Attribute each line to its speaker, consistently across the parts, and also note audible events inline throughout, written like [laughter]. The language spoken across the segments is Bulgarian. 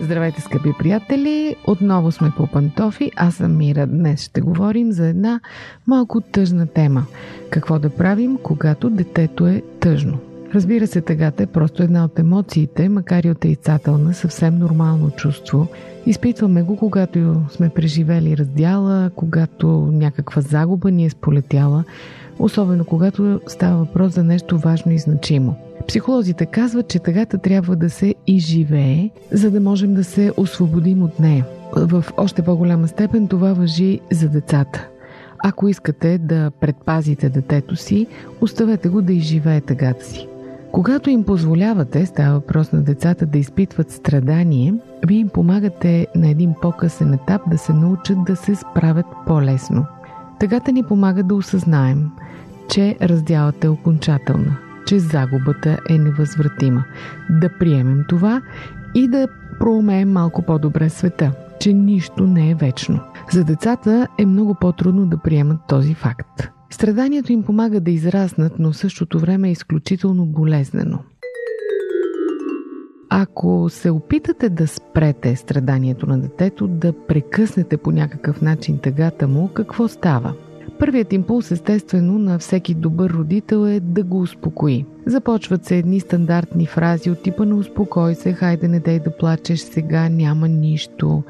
Speaker 1: Здравейте, скъпи приятели! Отново сме по пантофи. Аз съм Мира. Днес ще говорим за една малко тъжна тема. Какво да правим, когато детето е тъжно? Разбира се, тъгата е просто една от емоциите, макар и отрицателна, съвсем нормално чувство. Изпитваме го, когато сме преживели раздяла, когато някаква загуба ни е сполетяла, особено когато става въпрос за нещо важно и значимо – Психолозите казват, че тъгата трябва да се изживее, за да можем да се освободим от нея. В още по-голяма степен това въжи за децата. Ако искате да предпазите детето си, оставете го да изживее тъгата си. Когато им позволявате, става въпрос на децата да изпитват страдание, вие им помагате на един по-късен етап да се научат да се справят по-лесно. Тъгата ни помага да осъзнаем, че раздялата е окончателна – че загубата е невъзвратима. Да приемем това и да проумеем малко по-добре света, че нищо не е вечно. За децата е много по-трудно да приемат този факт. Страданието им помага да израснат, но в същото време е изключително болезнено. Ако се опитате да спрете страданието на детето, да прекъснете по някакъв начин тъгата му, какво става? Първият импулс, естествено, на всеки добър родител е да го успокои. Започват се едни стандартни фрази от типа на успокой се, хайде не дай да плачеш сега, няма нищо.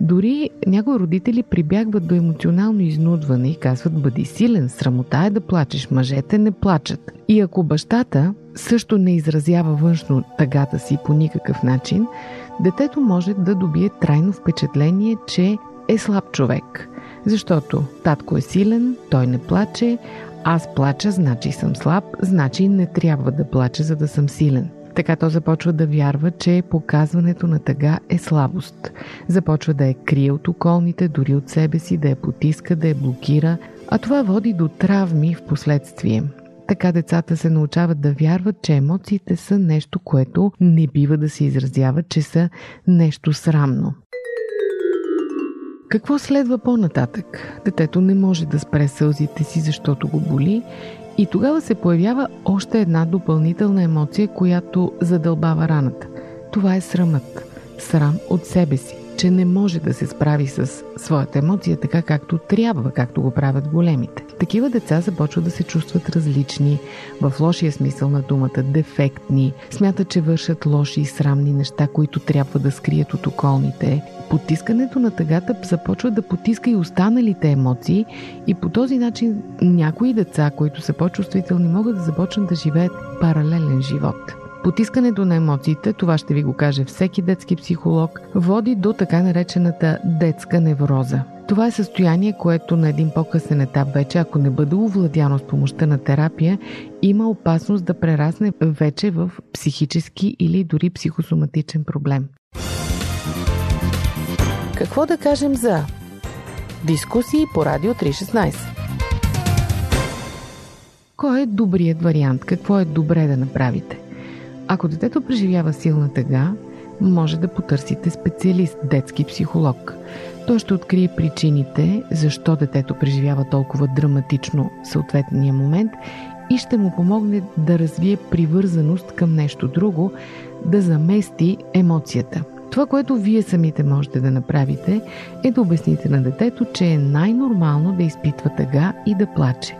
Speaker 1: Дори някои родители прибягват до емоционално изнудване и казват бъди силен, срамота е да плачеш, мъжете не плачат. И ако бащата също не изразява външно тъгата си по никакъв начин, детето може да добие трайно впечатление, че е слаб човек – защото татко е силен, той не плаче, аз плача, значи съм слаб, значи не трябва да плача, за да съм силен. Така то започва да вярва, че показването на тъга е слабост. Започва да я крие от околните, дори от себе си, да я потиска, да я блокира, а това води до травми в последствие. Така децата се научават да вярват, че емоциите са нещо, което не бива да се изразява, че са нещо срамно. Какво следва по-нататък? Детето не може да спре сълзите си, защото го боли и тогава се появява още една допълнителна емоция, която задълбава раната. Това е срамът. Срам от себе си, че не може да се справи с своята емоция така както трябва, както го правят големите. Такива деца започват да се чувстват различни, в лошия смисъл на думата, дефектни, смятат, че вършат лоши и срамни неща, които трябва да скрият от околните. Потискането на тъгата започва да потиска и останалите емоции и по този начин някои деца, които са по-чувствителни, могат да започнат да живеят паралелен живот. Потискането на емоциите, това ще ви го каже всеки детски психолог, води до така наречената детска невроза. Това е състояние, което на един по-късен етап вече, ако не бъде овладяно с помощта на терапия, има опасност да прерасне вече в психически или дори психосоматичен проблем. Какво да кажем за дискусии по Радио 316? Кой е добрият вариант? Какво е добре да направите? Ако детето преживява силна тъга, може да потърсите специалист, детски психолог. Той ще открие причините, защо детето преживява толкова драматично съответния момент и ще му помогне да развие привързаност към нещо друго, да замести емоцията. Това, което вие самите можете да направите, е да обясните на детето, че е най-нормално да изпитва тъга и да плаче.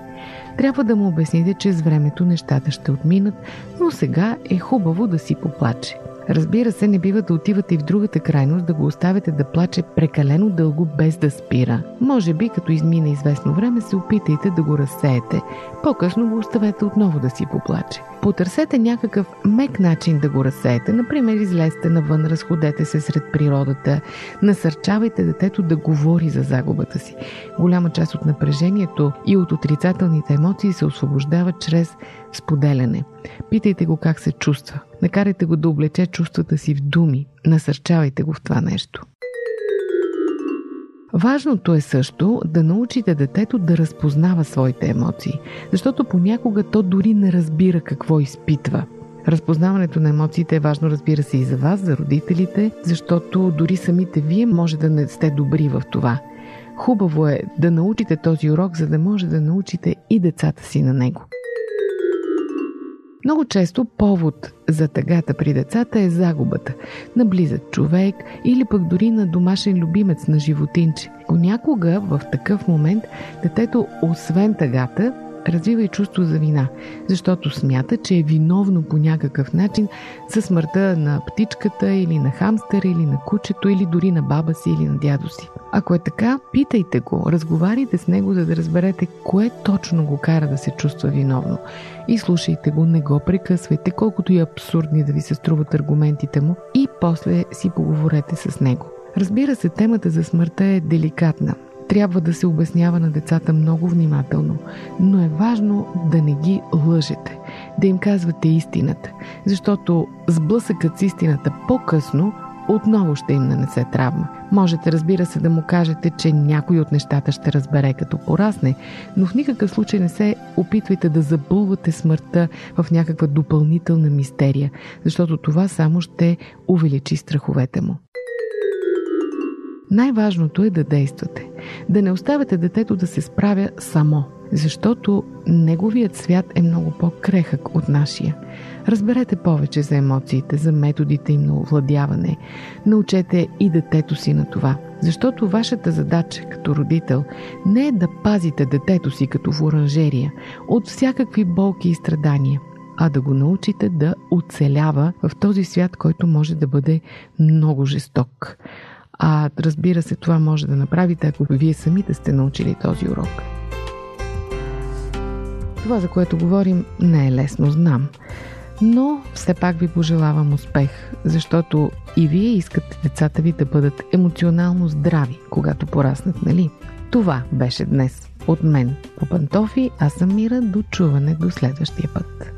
Speaker 1: Трябва да му обясните, че с времето нещата ще отминат, но сега е хубаво да си поплаче. Разбира се, не бива да отивате и в другата крайност, да го оставяте да плаче прекалено дълго без да спира. Може би, като измине известно време, се опитайте да го разсеете. По-късно го оставете отново да си поплаче. Потърсете някакъв мек начин да го разсеете. Например, излезте навън, разходете се сред природата, насърчавайте детето да говори за загубата си. Голяма част от напрежението и от отрицателните емоции се освобождава чрез споделяне. Питайте го как се чувства. Накарайте го да облече чувствата си в думи. Насърчавайте го в това нещо. Важното е също да научите детето да разпознава своите емоции, защото понякога то дори не разбира какво изпитва. Разпознаването на емоциите е важно, разбира се, и за вас, за родителите, защото дори самите вие може да не сте добри в това. Хубаво е да научите този урок, за да може да научите и децата си на него. Много често повод за тъгата при децата е загубата на близък човек или пък дори на домашен любимец на животинче. Понякога в такъв момент детето, освен тъгата, развива и чувство за вина, защото смята, че е виновно по някакъв начин за смъртта на птичката или на хамстера или на кучето или дори на баба си или на дядо си. Ако е така, питайте го, разговаряйте с него, за да разберете кое точно го кара да се чувства виновно. И слушайте го, не го прекъсвайте, колкото и абсурдни да ви се струват аргументите му и после си поговорете с него. Разбира се, темата за смъртта е деликатна трябва да се обяснява на децата много внимателно, но е важно да не ги лъжете, да им казвате истината, защото сблъсъкът с истината по-късно отново ще им нанесе травма. Можете, разбира се, да му кажете, че някой от нещата ще разбере като порасне, но в никакъв случай не се опитвайте да забулвате смъртта в някаква допълнителна мистерия, защото това само ще увеличи страховете му. Най-важното е да действате. Да не оставяте детето да се справя само, защото неговият свят е много по-крехък от нашия. Разберете повече за емоциите, за методите им на овладяване. Научете и детето си на това. Защото вашата задача като родител не е да пазите детето си като в оранжерия от всякакви болки и страдания, а да го научите да оцелява в този свят, който може да бъде много жесток. А разбира се, това може да направите, ако вие самите сте научили този урок. Това, за което говорим, не е лесно, знам. Но все пак ви пожелавам успех, защото и вие искате децата ви да бъдат емоционално здрави, когато пораснат, нали? Това беше днес. От мен по пантофи, аз съм Мира. До чуване до следващия път.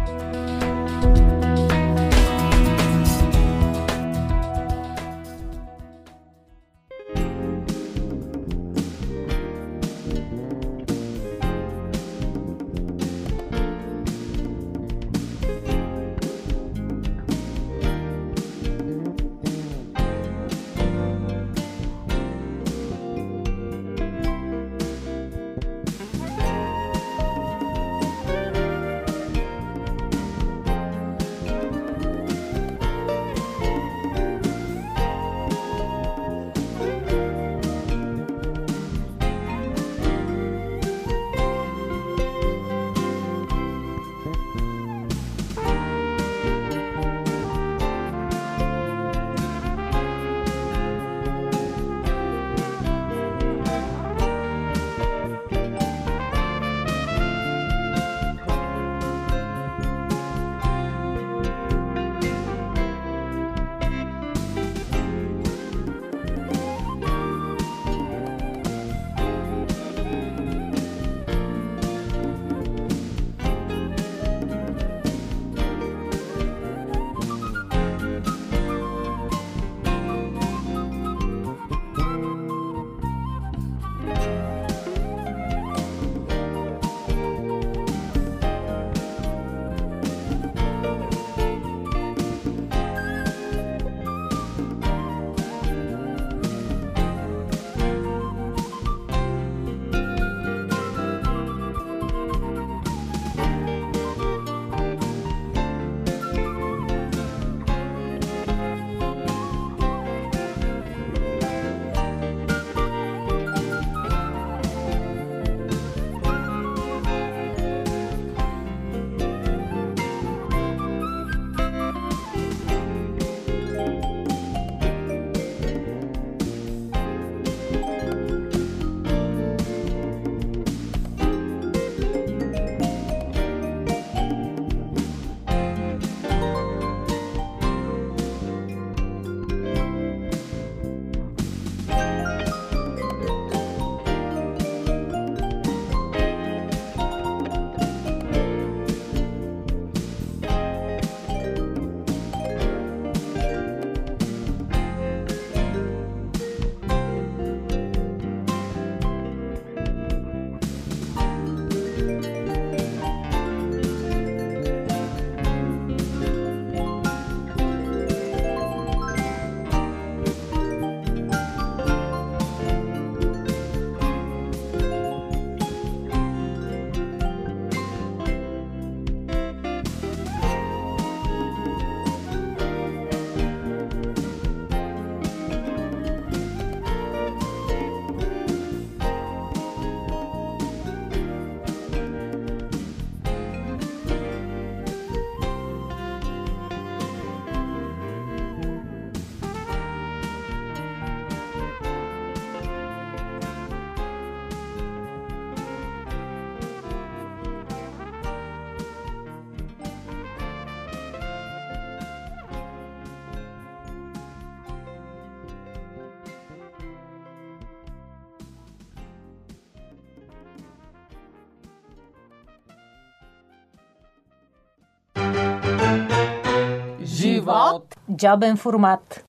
Speaker 2: Живот! Джобен формат.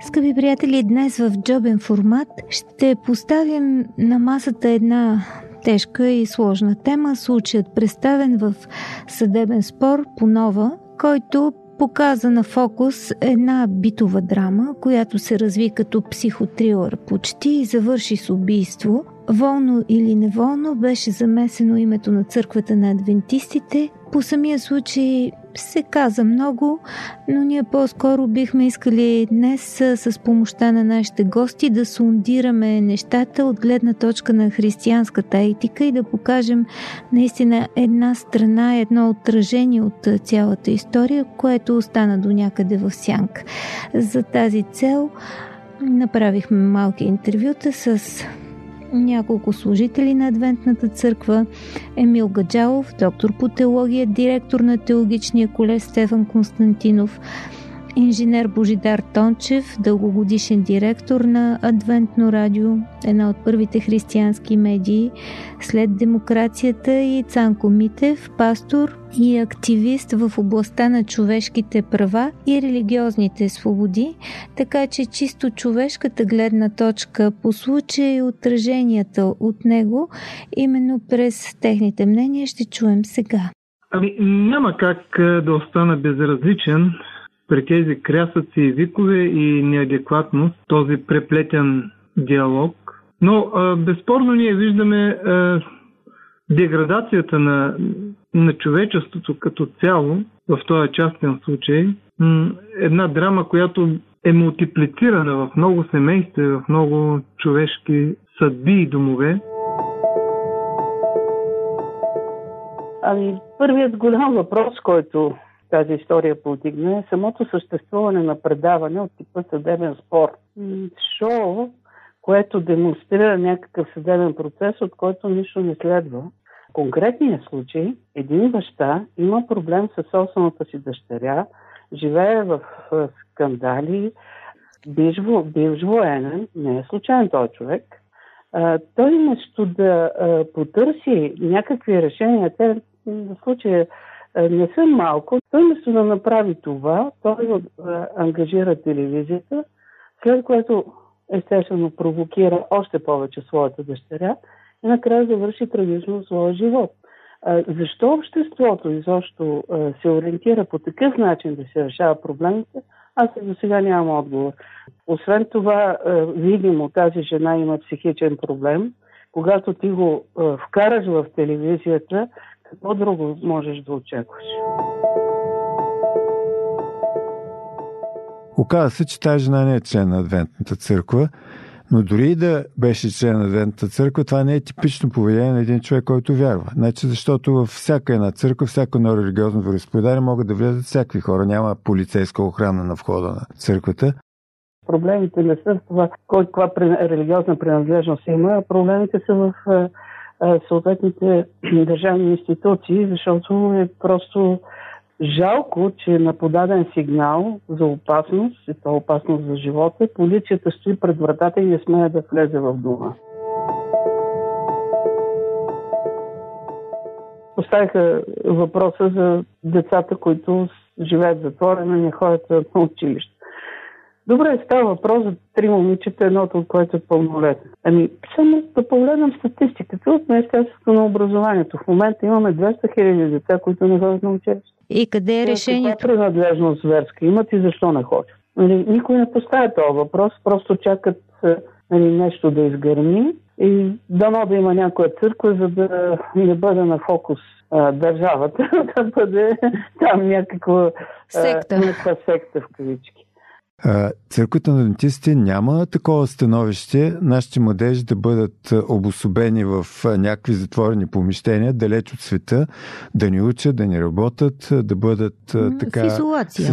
Speaker 2: Скъпи приятели, днес в джобен формат ще поставим на масата една тежка и сложна тема. Случаят представен в съдебен спор по нова, който показа на фокус една битова драма, която се разви като психотрилър почти и завърши с убийство. Волно или неволно беше замесено името на църквата на адвентистите. По самия случай се каза много, но ние по-скоро бихме искали днес с помощта на нашите гости да сундираме нещата от гледна точка на християнската етика и да покажем наистина една страна, едно отражение от цялата история, което остана до някъде в сянк. За тази цел направихме малки интервюта с няколко служители на Адвентната църква, Емил Гаджалов, доктор по теология, директор на теологичния колеж Стефан Константинов, инженер Божидар Тончев, дългогодишен директор на Адвентно радио, една от първите християнски медии, след демокрацията и Цанко Митев, пастор и активист в областта на човешките права и религиозните свободи, така че чисто човешката гледна точка по случая и отраженията от него, именно през техните мнения ще чуем сега.
Speaker 3: Ами няма как да остана безразличен при тези крясъци и викове и неадекватност, този преплетен диалог. Но а, безспорно ние виждаме а, деградацията на, на човечеството като цяло, в този частен случай, една драма, която е мултиплицирана в много семейства, в много човешки съдби и домове.
Speaker 4: Ами, първият голям въпрос, който тази история повдигна, е самото съществуване на предаване от типа съдебен спор. Шоу, което демонстрира някакъв съдебен процес, от който нищо не следва. В конкретния случай, един баща има проблем с собствената си дъщеря, живее в скандали, бивш, бивш военен, не е случайен този човек. той вместо да потърси някакви решения, те в случая не са малко. Той вместо да направи това, той е, ангажира телевизията, след което естествено провокира още повече своята дъщеря и накрая завърши трагично своя живот. Е, защо обществото изобщо се ориентира по такъв начин да се решава проблемите, аз до сега нямам отговор. Освен това, видимо, тази жена има психичен проблем. Когато ти го вкараш в телевизията, какво друго можеш да очакваш?
Speaker 5: Оказва се, че тази жена не е член на Адвентната църква, но дори и да беше член на Адвентната църква, това не е типично поведение на един човек, който вярва. Значи, защото във всяка една църква, всяко едно религиозно вероисповедание могат да влезат всякакви хора. Няма полицейска охрана на входа на църквата.
Speaker 4: Проблемите не са в това, кой каква религиозна принадлежност има, проблемите са в съответните [clears throat] държавни институции, защото е просто жалко, че на подаден сигнал за опасност, и то опасност за живота, полицията стои пред вратата и не смее да влезе в дома. Поставиха въпроса за децата, които живеят затворено и не ходят на училище. Добре, става въпрос за три момичета, едното от което е пълнолетно. Ами, само да погледнем статистиката от Министерството на образованието. В момента имаме 200 хиляди деца, които не ходят на училище.
Speaker 2: И къде е решението?
Speaker 4: Каква принадлежност зверска имат и защо не ходят? Нали, никой не поставя този въпрос, просто чакат нали, нещо да изгърми и дано да има някоя църква, за да не бъде на фокус а, държавата, [laughs] да бъде там някаква
Speaker 2: секта,
Speaker 4: а, някаква секта в кавички.
Speaker 5: Църквата на адвентистите няма такова становище нашите младежи да бъдат обособени в някакви затворени помещения, далеч от света, да ни учат, да ни работят, да бъдат така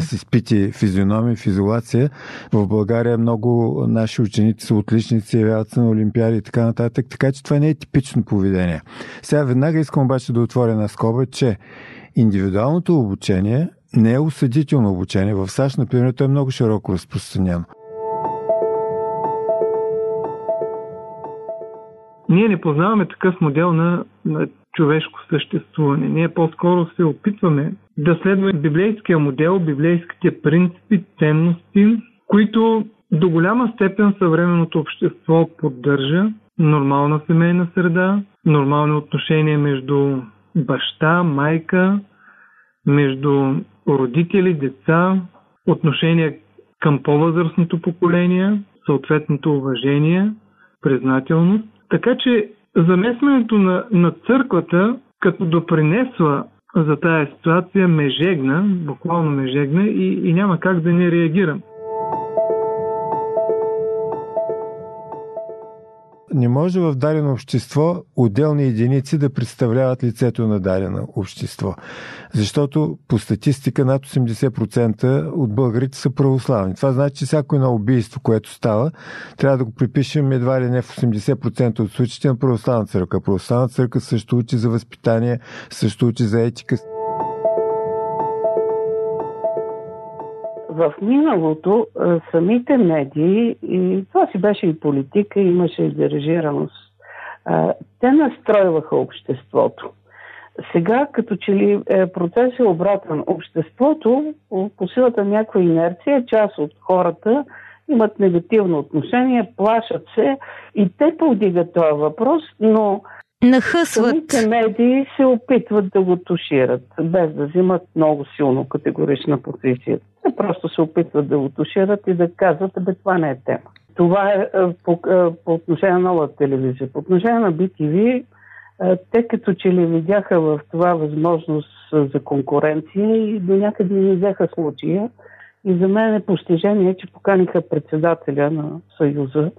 Speaker 5: с изпити физиономии, в изолация. В България много наши ученици са отличници, явяват се на олимпиади и така нататък, така че това не е типично поведение. Сега веднага искам обаче да отворя на скоба, че индивидуалното обучение не е осъдително обучение. В САЩ, например, то е много широко разпространено.
Speaker 3: Ние не познаваме такъв модел на, на човешко съществуване. Ние по-скоро се опитваме да следваме библейския модел, библейските принципи, ценности, които до голяма степен съвременното общество поддържа нормална семейна среда, нормални отношения между баща, майка, между родители, деца, отношения към по-възрастното поколение, съответното уважение, признателност. Така че замесването на, на църквата като допринесла за тая ситуация ме жегна, буквално ме жегна и, и няма как да не реагирам.
Speaker 5: Не може в дадено общество отделни единици да представляват лицето на дадено общество. Защото по статистика над 80% от българите са православни. Това значи, че всяко едно убийство, което става, трябва да го припишем едва ли не в 80% от случаите на православна църква. Православна църква също учи за възпитание, също учи за етика.
Speaker 4: В миналото самите медии, и това си беше и политика, имаше и дирижираност, те настройваха обществото. Сега, като че ли е, процес е обратен, обществото по силата на някаква инерция, част от хората имат негативно отношение, плашат се и те повдигат този въпрос, но
Speaker 2: Нахъсват.
Speaker 4: Самите медии се опитват да го тушират, без да взимат много силно категорична позиция. Те просто се опитват да го тушират и да казват, бе, това не е тема. Това е, е по, е, по отношение на нова телевизия. По отношение на BTV, е, те като че ли видяха в това възможност за конкуренция и до някъде не взеха случая. И за мен е постижение, че поканиха председателя на Съюза,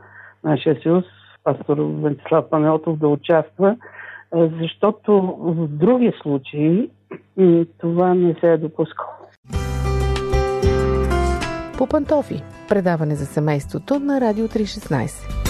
Speaker 4: нашия съюз, пастор Венцислав Панелтов да участва, защото в други случаи това не се е допускало.
Speaker 1: По пантофи. Предаване за семейството на Радио 316.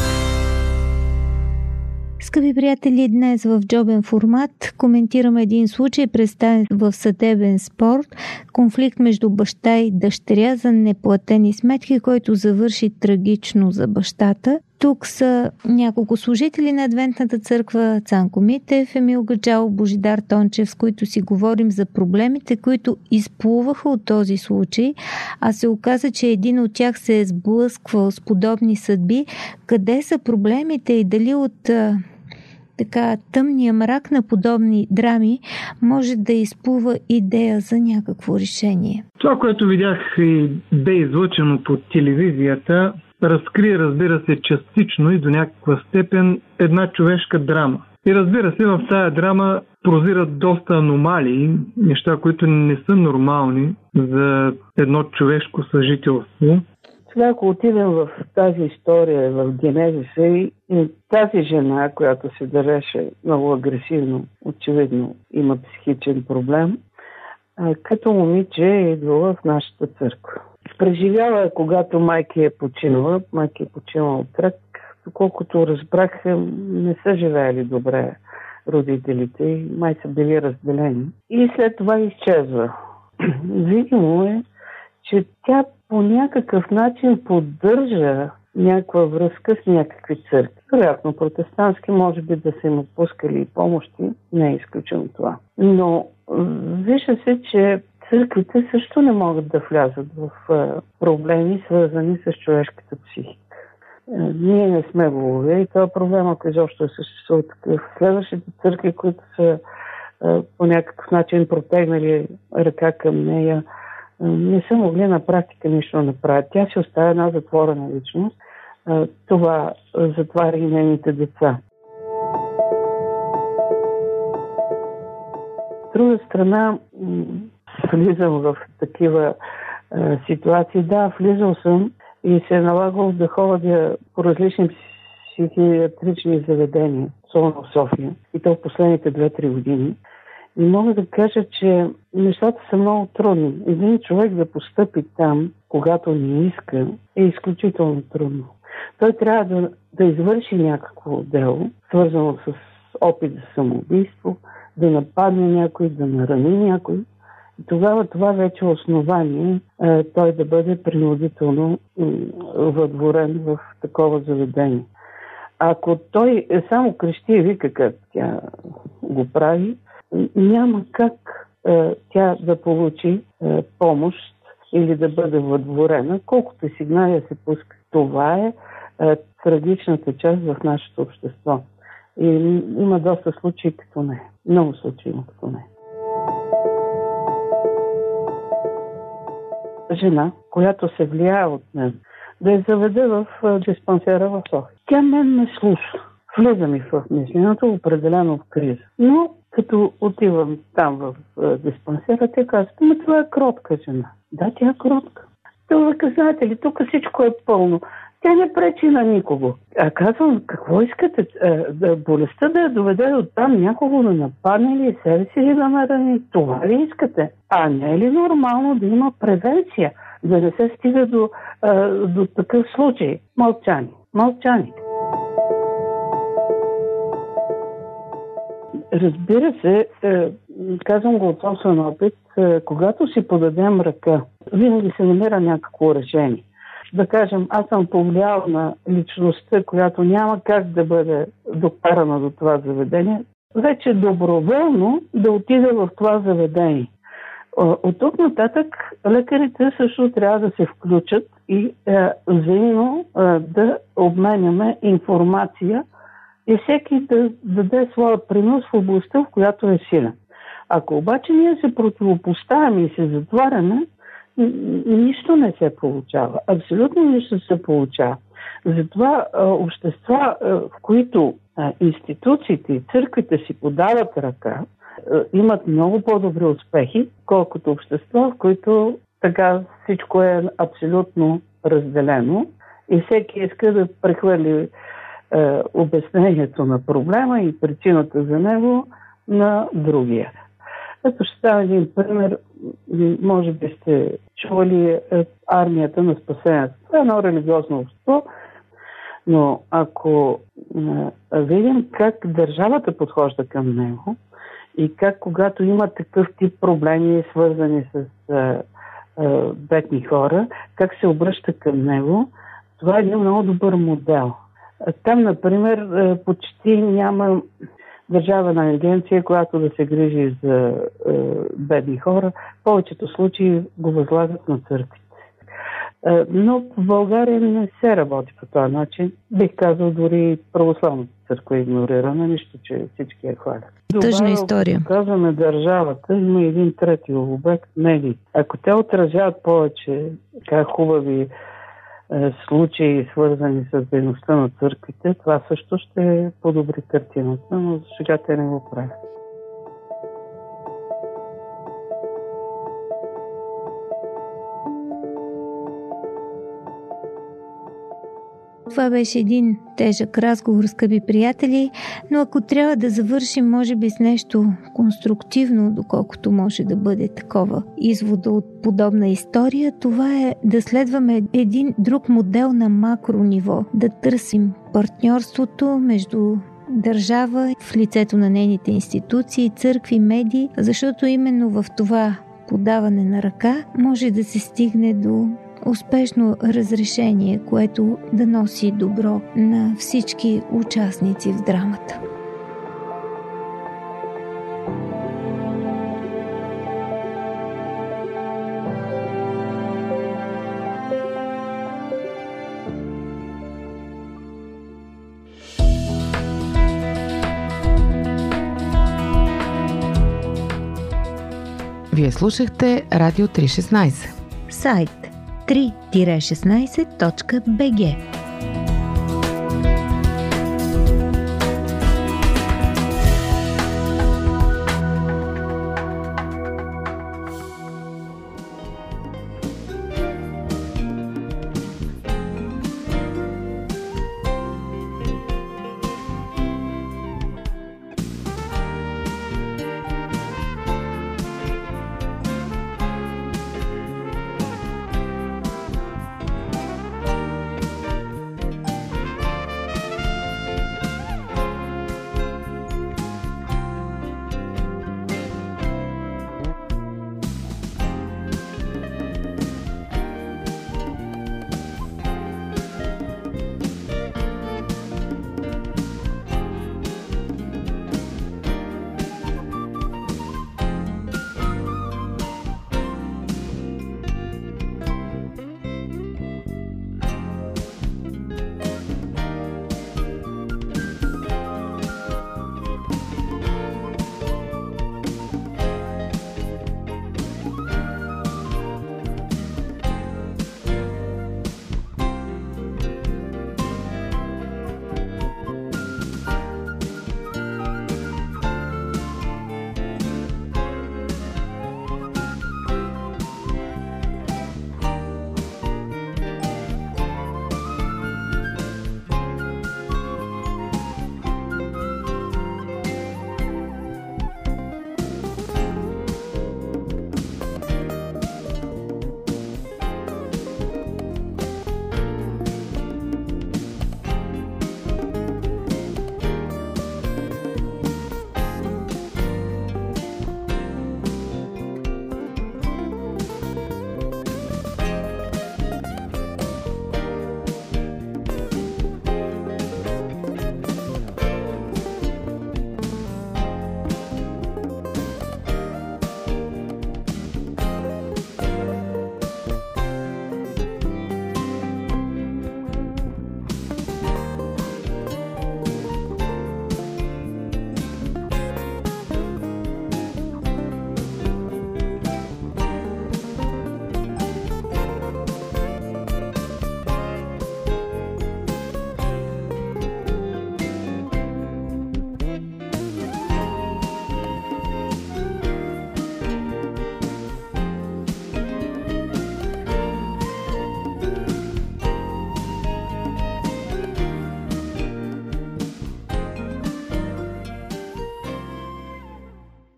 Speaker 2: Скъпи приятели, днес в джобен формат коментираме един случай, представен в съдебен спорт, конфликт между баща и дъщеря за неплатени сметки, който завърши трагично за бащата. Тук са няколко служители на Адвентната църква Цанко Митев, Емил Гаджал, Божидар Тончев, с които си говорим за проблемите, които изплуваха от този случай, а се оказа, че един от тях се е сблъсквал с подобни съдби. Къде са проблемите и дали от така тъмния мрак на подобни драми може да изплува идея за някакво решение.
Speaker 3: Това, което видях и бе излъчено по телевизията, разкри, разбира се, частично и до някаква степен една човешка драма. И разбира се, в тая драма прозират доста аномалии, неща, които не са нормални за едно човешко съжителство.
Speaker 4: Сега, ако отидем в тази история, в генезиса и тази жена, която се държеше много агресивно, очевидно има психичен проблем, като момиче е идвала в нашата църква. Преживяла е, когато майки е починала, майки е починала от рък, доколкото разбрах, не са живеели добре родителите май са били разделени. И след това изчезва. [clears throat] Видимо е, че тя по някакъв начин поддържа някаква връзка с някакви църкви. Вероятно протестантски, може би да са им отпускали и помощи, не е изключено това. Но вижда се, че църквите също не могат да влязат в проблеми, свързани с човешката психика. Ние не сме богове и това проблем, ако изобщо е съществува такъв. Следващите църкви, които са по някакъв начин протегнали ръка към нея, не са могли на практика нищо да направят. Тя си оставя една затворена личност. Това затваря и нейните деца. От друга страна, влизам в такива ситуации. Да, влизал съм и се е налагало да ходя по различни психиатрични заведения, особено в София, и то в последните 2-3 години. И мога да кажа, че нещата са много трудни. Един човек да постъпи там, когато не иска, е изключително трудно. Той трябва да, да извърши някакво дело, свързано с опит за самоубийство, да нападне някой, да нарани някой. Тогава това вече е основание е, той да бъде принудително въдворен в такова заведение. Ако той е само крещи и вика как тя го прави, няма как е, тя да получи е, помощ или да бъде въдворена, колкото сигнали се пуска. Това е, е трагичната част в нашето общество. И има доста случаи като не. Много случаи има като не. Жена, която се влияе от мен, да я заведе в диспансера в София. Тя мен не слуша. Влиза ми в мисленето, определено в криза. Но като отивам там в диспансера, те казват, ама това е кротка жена. Да, тя е кротка. Това казвате ли, тук всичко е пълно. Тя не пречи на никого. А казвам, какво искате? Да, болестта да я доведе до там, някого да нападне или себе си или да нарани. Това ли искате? А не е ли нормално да има превенция, да не се стига до, до такъв случай? Мълчани. Мълчани. Разбира се, е, казвам го от собствен опит, е, когато си подадем ръка, винаги се намира някакво решение. Да кажем, аз съм повлиял на личността, която няма как да бъде докарана до това заведение, вече доброволно да отида в това заведение. От тук нататък лекарите също трябва да се включат и е, взаимно е, да обменяме информация и всеки да даде своя принос в областта, в която е силен. Ако обаче ние се противопоставяме и се затваряме, нищо не се получава. Абсолютно нищо се получава. Затова общества, в които институциите и църквите си подават ръка, имат много по-добри успехи, колкото общества, в които така всичко е абсолютно разделено и всеки иска да прехвърли е, обяснението на проблема и причината за него на другия. Ето ще става един пример. Може би сте чували е, армията на спасението. Това е едно религиозно общество, но ако е, видим как държавата подхожда към него и как когато има такъв тип проблеми, свързани с е, бедни хора, как се обръща към него, това е един много добър модел – там, например, почти няма държавна агенция, която да се грижи за е, бедни хора. Повечето случаи го възлагат на църквите. Е, но в България не се работи по този начин. Бих казал, дори православната църква е игнорирана, нищо, че всички я хвалят.
Speaker 2: Тъжна история.
Speaker 4: Казваме държавата, има един трети обект, медии. Ако те отразяват повече как хубави случаи, свързани с дейността на църквите, това също ще подобри картината, но сега те не го правят.
Speaker 2: Това беше един тежък разговор, скъпи приятели, но ако трябва да завършим, може би с нещо конструктивно, доколкото може да бъде такова извода от подобна история, това е да следваме един друг модел на макро ниво, да търсим партньорството между държава в лицето на нейните институции, църкви, медии, защото именно в това подаване на ръка може да се стигне до успешно разрешение, което да носи добро на всички участници в драмата.
Speaker 1: Вие слушахте Радио 316.
Speaker 2: Сайт 3-16.bg